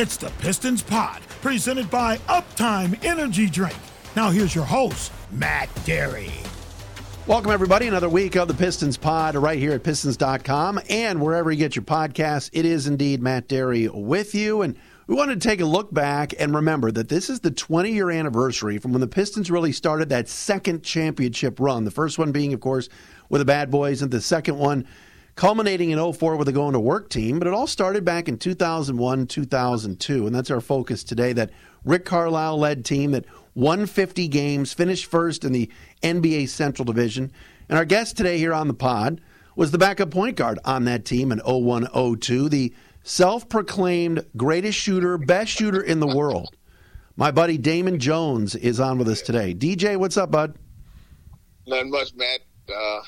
It's the Pistons Pod, presented by Uptime Energy Drink. Now here's your host, Matt Dery. Welcome, everybody. Another week of the Pistons Pod right here at Pistons.com and wherever you get your podcasts. It is indeed Matt Dery with you. And we wanted to take a look back and remember that this is the 20 year anniversary from when the Pistons really started that second championship run. The first one being, of course, with the Bad Boys, and the second one culminating in 04 with the Going to Work team. But it all started back in 2001, 2002. And that's our focus today that Rick Carlisle led team that won 50 games, finished first in the NBA Central Division. And our guest today here on the pod was the backup point guard on that team in 01 02, the self proclaimed greatest shooter, best shooter in the world. My buddy Damon Jones is on with us today. DJ, what's up, bud? Not much, Matt. Uh,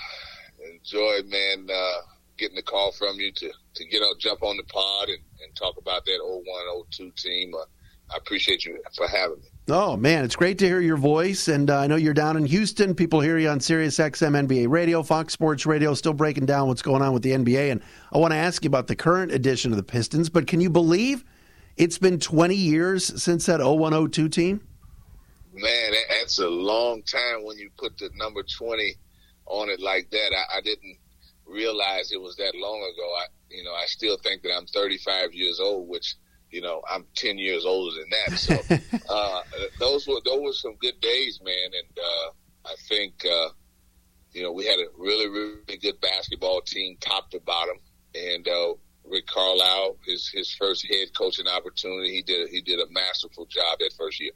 enjoyed, man, uh, getting the call from you to, to get on, jump on the pod and, and talk about that 01 02 team. Uh, I appreciate you for having me. Oh man, it's great to hear your voice, and uh, I know you're down in Houston. People hear you on Sirius XM NBA Radio, Fox Sports Radio, still breaking down what's going on with the NBA. And I want to ask you about the current edition of the Pistons. But can you believe it's been 20 years since that 0102 team? Man, that's a long time when you put the number 20 on it like that. I, I didn't realize it was that long ago. I, you know, I still think that I'm 35 years old, which you know, I'm 10 years older than that. So, uh, those were, those were some good days, man. And, uh, I think, uh, you know, we had a really, really good basketball team, top to bottom. And, uh, Rick Carlisle, his, his first head coaching opportunity, he did, he did a masterful job that first year.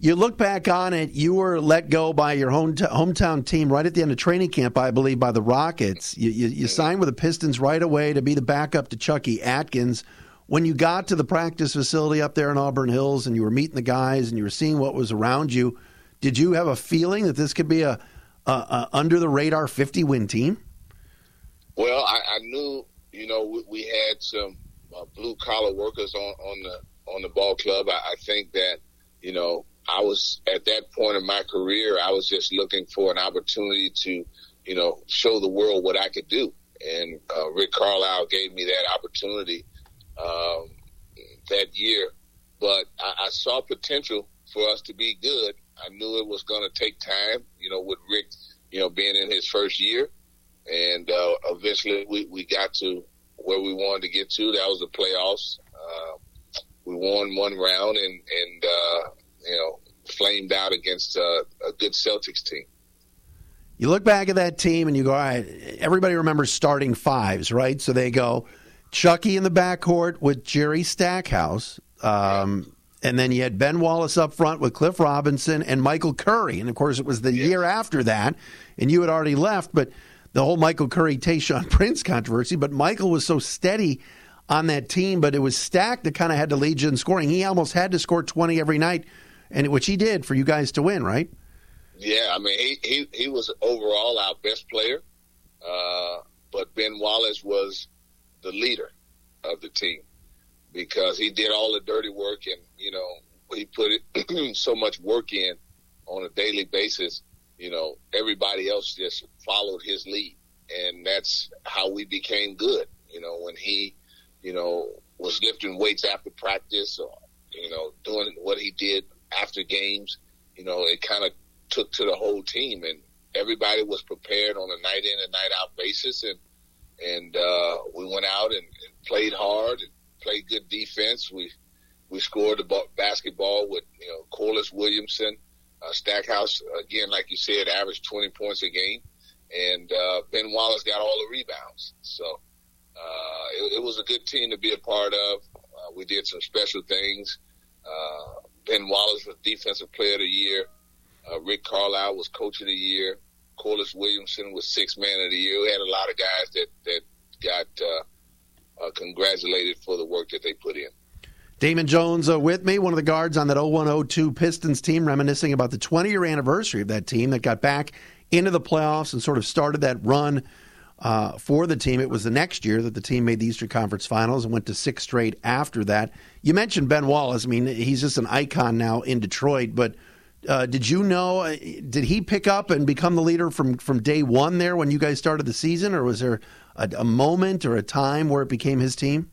You look back on it, you were let go by your home t- hometown team right at the end of training camp, I believe, by the Rockets. You, you, you signed with the Pistons right away to be the backup to Chucky Atkins when you got to the practice facility up there in Auburn Hills and you were meeting the guys and you were seeing what was around you, did you have a feeling that this could be a, a, a under the radar 50 win team? Well, I, I, knew, you know, we, we had some uh, blue collar workers on, on the on the ball club. I, I think that, you know, I was at that point in my career, I was just looking for an opportunity to, you know, show the world what I could do. And uh, Rick Carlisle gave me that opportunity um, that year. But I, I saw potential for us to be good. I knew it was going to take time, you know, with Rick, you know, being in his first year. And uh, eventually we, we got to where we wanted to get to. That was the playoffs. Uh, we won one round and, and uh, you know, flamed out against uh, a good Celtics team. You look back at that team and you go, all right, everybody remembers starting fives, right? So they go Chucky in the backcourt with Jerry Stackhouse. Um, and then you had Ben Wallace up front with Cliff Robinson and Michael Curry. And of course, it was the year after that, and you had already left. But the whole Michael Curry Tayshaun Prince controversy. But Michael was so steady on that team, but it was Stack that kind of had to lead you in scoring. He almost had to score 20 every night, and which he did for you guys to win, right? Yeah, I mean, he, he, he was overall our best player. Uh, but Ben Wallace was the leader of the team because he did all the dirty work and, you know, he put it so much work in on a daily basis. You know, everybody else just followed his lead. And that's how we became good. You know, when he, you know, was lifting weights after practice or, you know, doing what he did after games, you know, it kind of took to the whole team and everybody was prepared on a night in and night out basis. And, and uh, we went out and, and played hard and played good defense. We we scored the basketball with you know Corliss Williamson, uh, Stackhouse again, like you said, averaged 20 points a game, and uh, Ben Wallace got all the rebounds. So uh, it, it was a good team to be a part of. Uh, we did some special things. Uh, ben Wallace was Defensive Player of the Year. Uh, Rick Carlisle was Coach of the Year. Corliss Williamson was Sixth man of the year. We had a lot of guys that that got uh, uh, congratulated for the work that they put in. Damon Jones uh, with me, one of the guards on that 0102 Pistons team, reminiscing about the 20 year anniversary of that team that got back into the playoffs and sort of started that run uh, for the team. It was the next year that the team made the Eastern Conference Finals and went to six straight after that. You mentioned Ben Wallace. I mean, he's just an icon now in Detroit, but uh, did you know? Uh, did he pick up and become the leader from from day one there when you guys started the season, or was there a, a moment or a time where it became his team?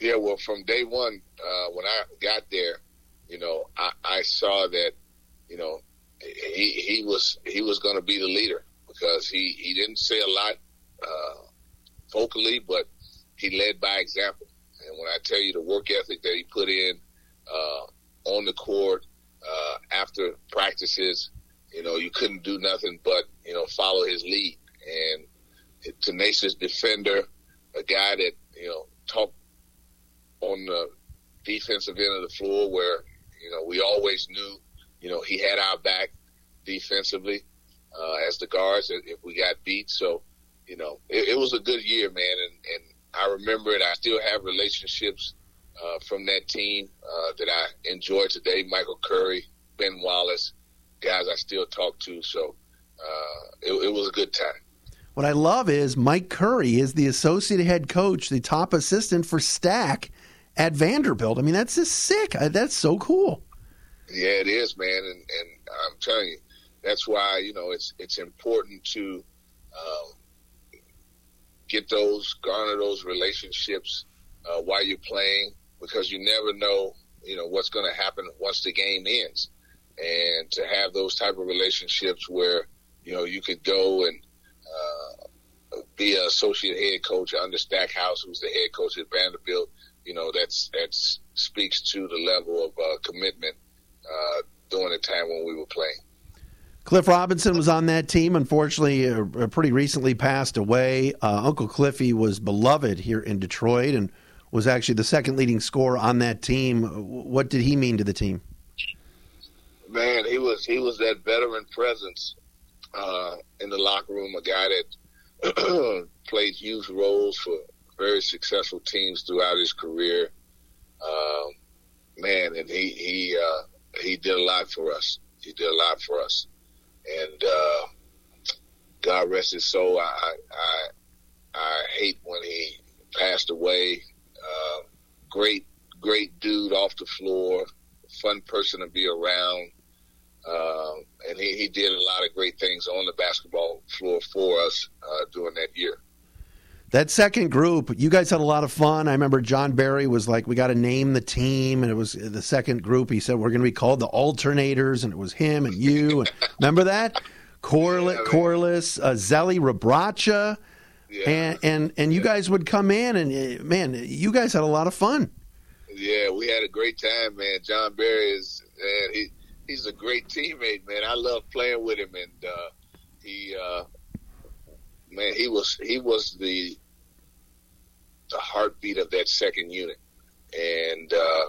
Yeah, well, from day one, uh, when I got there, you know, I, I saw that, you know, he he was he was going to be the leader because he he didn't say a lot uh, vocally, but he led by example. And when I tell you the work ethic that he put in uh, on the court uh, after practices, you know, you couldn't do nothing but you know follow his lead. And a tenacious defender, a guy that you know talked on the defensive end of the floor where you know we always knew you know he had our back defensively uh, as the guards if we got beat. So you know it, it was a good year, man, and, and I remember it. I still have relationships uh, from that team uh, that I enjoy today. Michael Curry, Ben Wallace, guys I still talk to. So uh, it, it was a good time. What I love is Mike Curry is the associate head coach, the top assistant for Stack at Vanderbilt. I mean, that's just sick. That's so cool. Yeah, it is, man, and, and I'm telling you, that's why you know it's it's important to um, get those garner those relationships uh, while you're playing because you never know you know what's going to happen once the game ends, and to have those type of relationships where you know you could go and uh, be an associate head coach under Stackhouse, who's the head coach at Vanderbilt. You know, that's that speaks to the level of uh, commitment uh, during the time when we were playing. Cliff Robinson was on that team. Unfortunately, uh, uh pretty recently passed away. Uh, Uncle Cliffy was beloved here in Detroit and was actually the second leading scorer on that team. What did he mean to the team? Man, he was he was that veteran presence uh, in the locker room, a guy that played huge roles for very successful teams throughout his career. Um, man, and he he uh, he did a lot for us. He did a lot for us, and uh, God rest his soul. I I I hate when he passed away. Uh, great great dude off the floor, fun person to be around. Um, and he, he did a lot of great things on the basketball floor for us uh, during that year. That second group, you guys had a lot of fun. I remember Jon Barry was like, "We got to name the team," and it was the second group. He said, "We're going to be called the Alternators," and it was him and you. And remember that? Corliss, yeah, Corliss, uh, Zelly Rebraca, yeah. and and and you guys would come in, and uh, man, you guys had a lot of fun. Yeah, we had a great time, man. Jon Barry is man, he he's a great teammate, man. I love playing with him, and uh, he, uh, man, he was he was the the heartbeat of that second unit, and uh,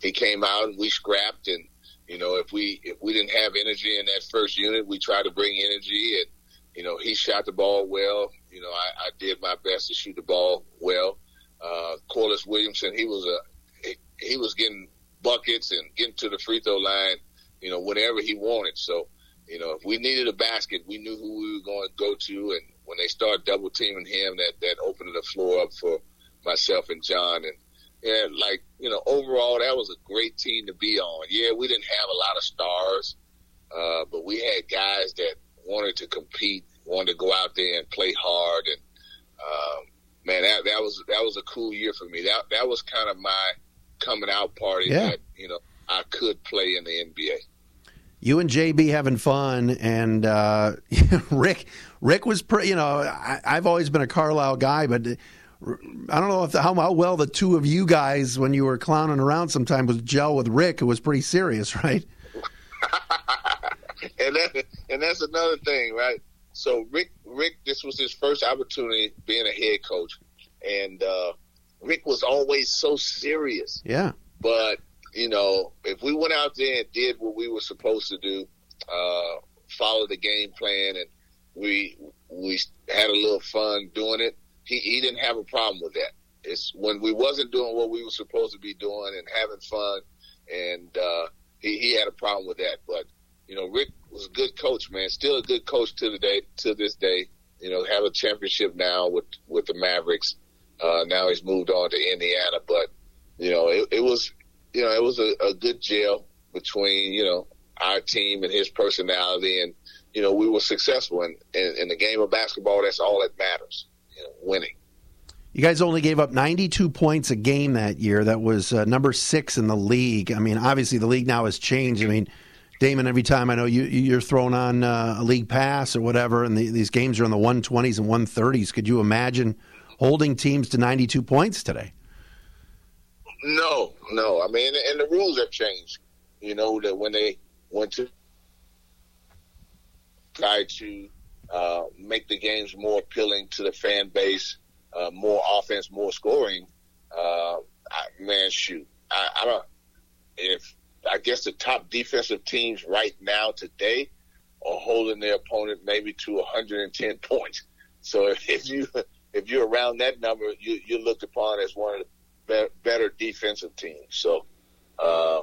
he came out and we scrapped, and you know, if we if we didn't have energy in that first unit, we tried to bring energy, and you know, he shot the ball well. You know, I, I did my best to shoot the ball well. Uh, Corliss Williamson, he was a he, he was getting buckets and getting to the free throw line you know, whenever he wanted. So, you know, if we needed a basket, we knew who we were going to go to. And when they started double teaming him, that, that opened the floor up for myself and Jon. And, yeah, like, you know, overall, that was a great team to be on. Yeah, we didn't have a lot of stars, uh, but we had guys that wanted to compete, wanted to go out there and play hard. And, um, man, that, that was, that was a cool year for me. That, that was kind of my coming out party yeah. that, you know, I could play in the NBA you and JB having fun, and uh, Rick. Rick was, pretty. you know, I, have always been a Carlisle guy, but I don't know if the, how, how, well the two of you guys, when you were clowning around, sometimes was gel with Rick. It was pretty serious, right? and that, and that's another thing, right? So Rick, Rick, this was his first opportunity being a head coach, and uh, Rick was always so serious. Yeah, but you know, if we went out there and did what we were supposed to do, uh, follow the game plan, and we we had a little fun doing it, he, he didn't have a problem with that. It's when we wasn't doing what we were supposed to be doing and having fun, and uh, he he had a problem with that. But you know, Rick was a good coach, man. Still a good coach to the day to this day. You know, have a championship now with with the Mavericks. Uh, now he's moved on to Indiana, but you know, it, it was you know, it was a, a good gel between, you know, our team and his personality. And, you know, we were successful. And in, in the game of basketball, that's all that matters, you know, winning. You guys only gave up 92 points a game that year. That was uh, number six in the league. I mean, obviously the league now has changed. I mean, Damon, every time I know you you're thrown on uh, a league pass or whatever, and the, these games are in the 120s and 130s. Could you imagine holding teams to 92 points today? No, no. I mean, and the rules have changed. You know that when they went to try to uh, make the games more appealing to the fan base, uh, more offense, more scoring. Uh, I, man, shoot, I, I don't. If I guess the top defensive teams right now today are holding their opponent maybe to 110 points. So if you if you're around that number, you, you're looked upon as one of the better defensive teams. So, uh,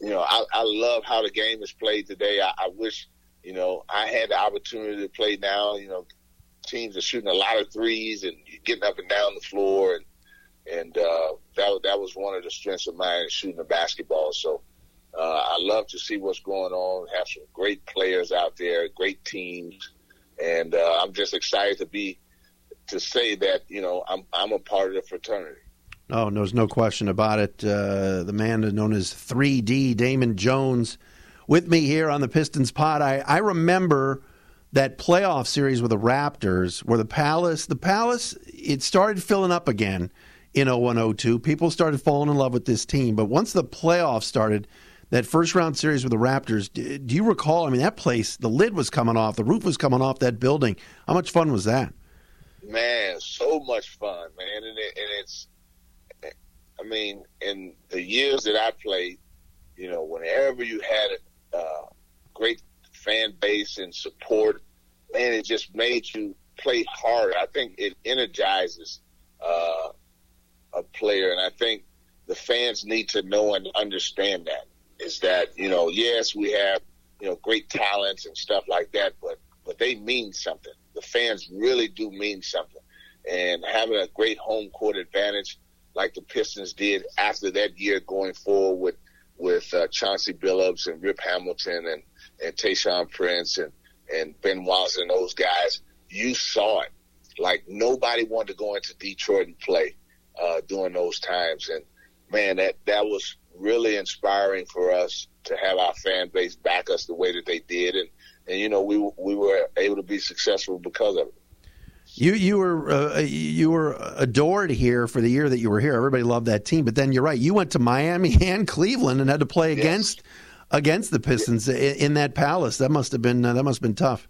you know, I, I love how the game is played today. I, I wish, you know, I had the opportunity to play now. You know, teams are shooting a lot of threes and getting up and down the floor, and and uh, that that was one of the strengths of mine shooting the basketball. So uh, I love to see what's going on. Have some great players out there, great teams, and uh, I'm just excited to be to say that you know I'm I'm a part of the fraternity. Oh, there's no question about it. Uh, the man known as 3D, Damon Jones, with me here on the Pistons pod. I, I remember that playoff series with the Raptors, where the Palace, the Palace, it started filling up again in 0102. People started falling in love with this team, but once the playoffs started, that first round series with the Raptors. Do you recall? I mean, that place, the lid was coming off, the roof was coming off that building. How much fun was that? Man, so much fun, man, and, it, and it's. I mean, in the years that I played, you know, whenever you had a uh, great fan base and support, man, it just made you play harder. I think it energizes uh, a player, and I think the fans need to know and understand that is that you know yes we have you know great talents and stuff like that, but but they mean something. The fans really do mean something, and having a great home court advantage like the Pistons did after that year going forward with with uh, Chauncey Billups and Rip Hamilton and and Tayshaun Prince and and Ben Wallace and those guys, you saw it. Like nobody wanted to go into Detroit and play uh, during those times, and man, that that was really inspiring for us to have our fan base back us the way that they did, and and you know we we were able to be successful because of it. You you were uh, you were adored here for the year that you were here. Everybody loved that team, but then you're right. You went to Miami and Cleveland and had to play against yes. against the Pistons in, in, that palace. That must have been uh, that must have been tough.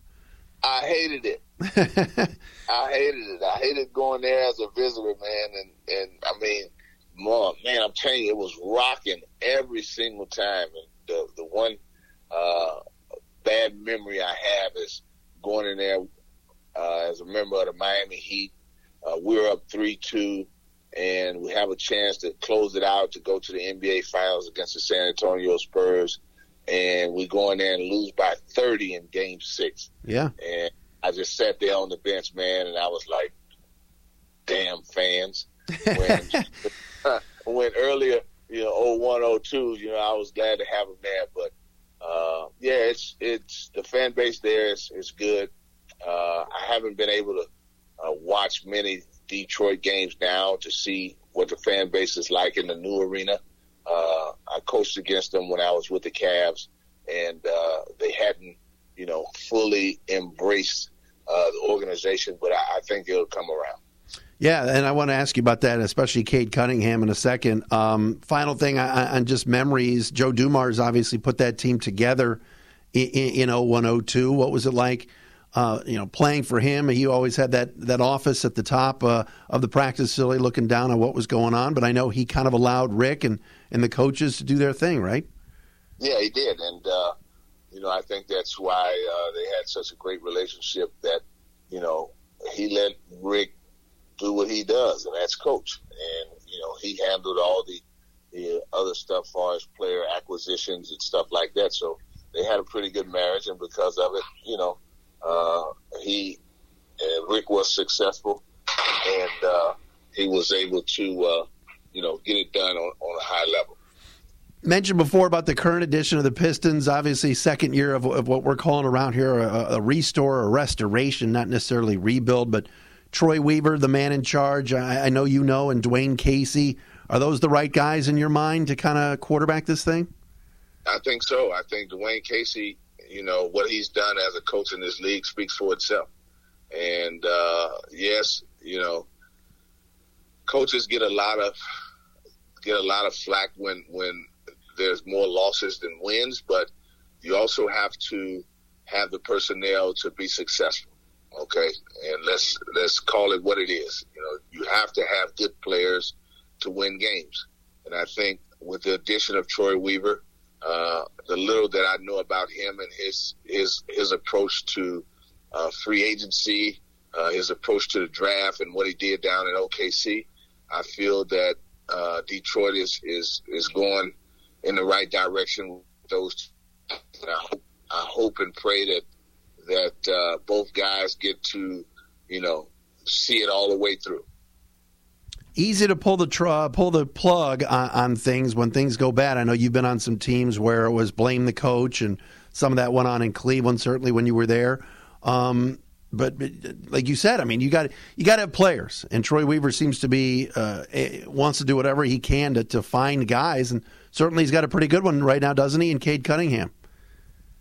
I hated it. I hated it. I hated going there as a visitor, man. And and I mean, man, I'm telling you, it was rocking every single time. And the the one uh, bad memory I have is going in there uh, as a member of the Miami Heat. Uh, we're up three two, and we have a chance to close it out to go to the NBA Finals against the San Antonio Spurs. And we go in there and lose by 30 in Game Six. Yeah, and I just sat there on the bench, man, and I was like, "Damn fans." When went earlier, you know, 01, 02, you know, I was glad to have them there. But uh, yeah, it's it's the fan base there is is good. Uh, I haven't been able to uh, watch many Detroit games now to see what the fan base is like in the new arena. Uh, I coached against them when I was with the Cavs, and uh, they hadn't, you know, fully embraced uh, the organization. But I, I think it'll come around. Yeah, and I want to ask you about that, especially Cade Cunningham in a second. Um, final thing on just memories. Joe Dumars obviously put that team together in, in 0102. What was it like? Uh, you know, playing for him, he always had that that office at the top uh, of the practice facility, looking down on what was going on. But I know he kind of allowed Rick and, and the coaches to do their thing, right? Yeah, he did, and uh, you know, I think that's why uh, they had such a great relationship. That you know, he let Rick do what he does, and that's coach. And you know, he handled all the the other stuff, as far as player acquisitions and stuff like that. So they had a pretty good marriage, and because of it, you know, he and Rick was successful, and uh, he was able to, uh, you know, get it done on, on a high level mentioned before about the current edition of the Pistons. Obviously, second year of, of what we're calling around here a, a, restore, a restoration, not necessarily rebuild, but Troy Weaver, the man in charge. I, I know you know, and Dwane Casey. Are those the right guys in your mind to kind of quarterback this thing? I think so. I think Dwane Casey, you know, what he's done as a coach in this league speaks for itself. And uh, yes, you know, coaches get a lot of get a lot of flack when when there's more losses than wins, but you also have to have the personnel to be successful. Okay, and let's let's call it what it is. You know, you have to have good players to win games, and I think with the addition of Troy Weaver, uh, the little that I know about him and his his his approach to uh, free agency, uh, his approach to the draft, and what he did down in OKC, I feel that uh, Detroit is is is going in the right direction. With those, I hope, I hope and pray that that uh, both guys get to, you know, see it all the way through. Easy to pull the tr- pull the plug on, on, things when things go bad. I know you've been on some teams where it was blame the coach, and some of that went on in Cleveland. Certainly when you were there. Um, but, but, like you said, I mean, you got you got to have players, and Troy Weaver seems to be uh, eh, wants to do whatever he can to, to find guys, and certainly he's got a pretty good one right now, doesn't he? And Cade Cunningham.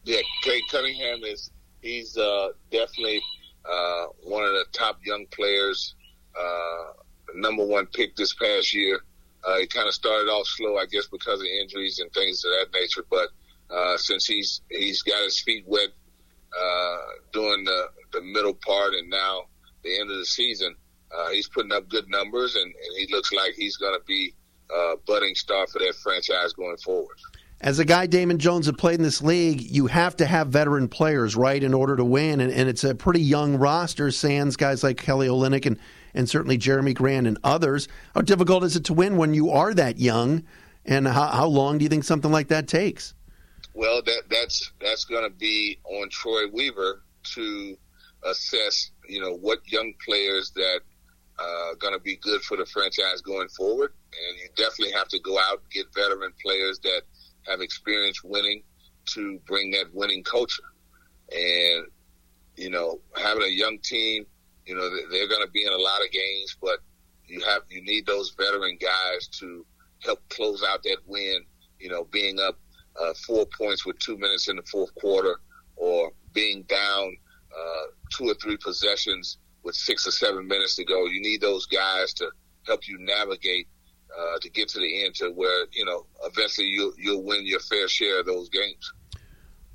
Yeah, Cade Cunningham is he's uh, definitely uh, one of the top young players. Uh, number one pick this past year. Uh, he kind of started off slow, I guess, because of injuries and things of that nature. But uh, since he's he's got his feet wet uh, during the the middle part and now the end of the season, uh, he's putting up good numbers, and, and he looks like he's going to be a budding star for that franchise going forward as a guy Damon Jones have played in this league, you have to have veteran players, right, in order to win. And, and it's a pretty young roster, sans guys like Kelly Olynyk and, and certainly Jerami Grant and others. How difficult is it to win when you are that young? And how, how long do you think something like that takes? Well, that that's that's going to be on Troy Weaver to assess, you know, what young players that are uh, going to be good for the franchise going forward. And you definitely have to go out and get veteran players that – have experience winning to bring that winning culture. And, you know, having a young team, you know, they're going to be in a lot of games, but you have, you need those veteran guys to help close out that win, you know, being up uh, four points with two minutes in the fourth quarter or being down uh, two or three possessions with six or seven minutes to go. You need those guys to help you navigate uh, to get to the end to where you know eventually you you'll win your fair share of those games.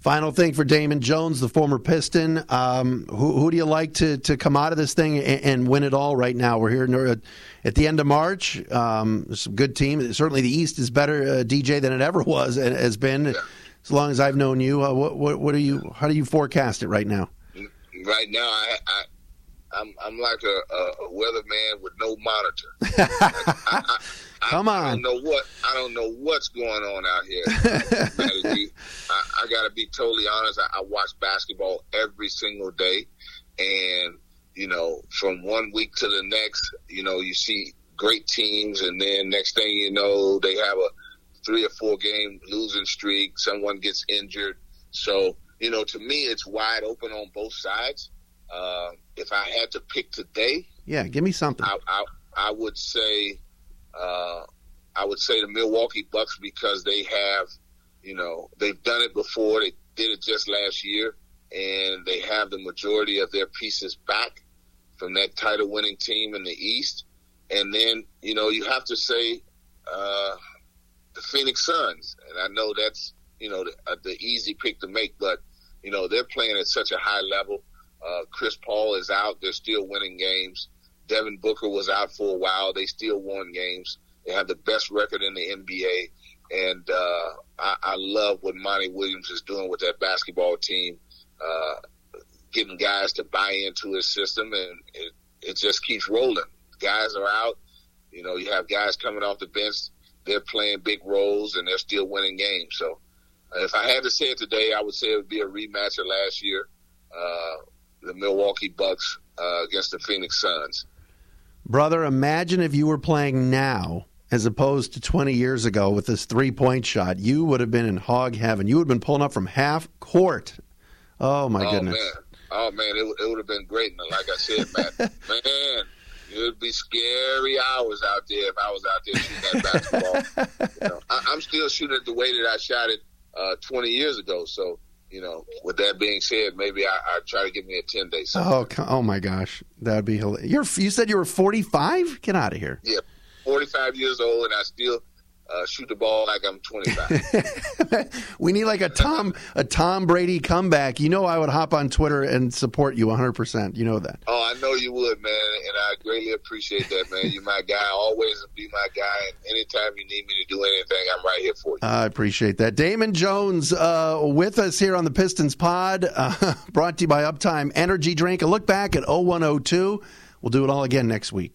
Final thing for Damon Jones, the former Piston. Um, who, who, do you like to, to come out of this thing and, and win it all right now? We're here at the end of March. Um, some good team. Certainly, the East is better uh, DJ than it ever was and has been as long as I've known you. Uh, what, what, what are you? How do you forecast it right now? Right now, I, I I'm I'm like a, a weatherman with no monitor. I, I, Come on. I don't know what I don't know what's going on out here. I, I got to be totally honest. I, I watch basketball every single day, and you know, from one week to the next, you know, you see great teams, and then next thing you know, they have a three or four game losing streak. Someone gets injured, so you know, to me, it's wide open on both sides. Uh, if I had to pick today, yeah, give me something. I, I, I would say uh, I would say the Milwaukee Bucks because they have, you know, they've done it before. They did it just last year, and they have the majority of their pieces back from that title winning team in the East. And then, you know, you have to say uh, the Phoenix Suns. And I know that's, you know, the, uh, the easy pick to make, but, you know, they're playing at such a high level. Uh, Chris Paul is out. They're still winning games. Devin Booker was out for a while. They still won games. They have the best record in the NBA. And uh, I, I love what Monty Williams is doing with that basketball team, uh, getting guys to buy into his system, and it, it just keeps rolling. Guys are out. You know, you have guys coming off the bench. They're playing big roles, and they're still winning games. So, if I had to say it today, I would say it would be a rematch of last year, uh, the Milwaukee Bucks uh, against the Phoenix Suns. Brother, imagine if you were playing now as opposed to 20 years ago with this three point shot. You would have been in hog heaven. You would have been pulling up from half court. Oh, my oh, goodness. Man. Oh man, it, it would have been great. And like I said, Matt, man, it would be scary hours out there if I was out there shooting that basketball. you know, I, am still shooting it the way that I shot it uh, 20 years ago. So, you know, with that being said, maybe I, I try to give me a 10 day. Oh, oh my gosh, that'd be hilarious. You're, you said you were 45. Get out of here. Yeah, 45 years old, and I still uh, shoot the ball like I'm 25. we need like a Tom a Tom Brady comeback. You know, I would hop on Twitter and support you 100. percent You know that. Oh, I know you would, man, and I greatly appreciate that, man. You're my guy. Always be my guy. And anytime you need me to do anything, I'm right here for you. I appreciate that. Damon Jones uh, with us here on the Pistons Pod, uh, brought to you by Uptime Energy Drink. A look back at 0102. We'll do it all again next week.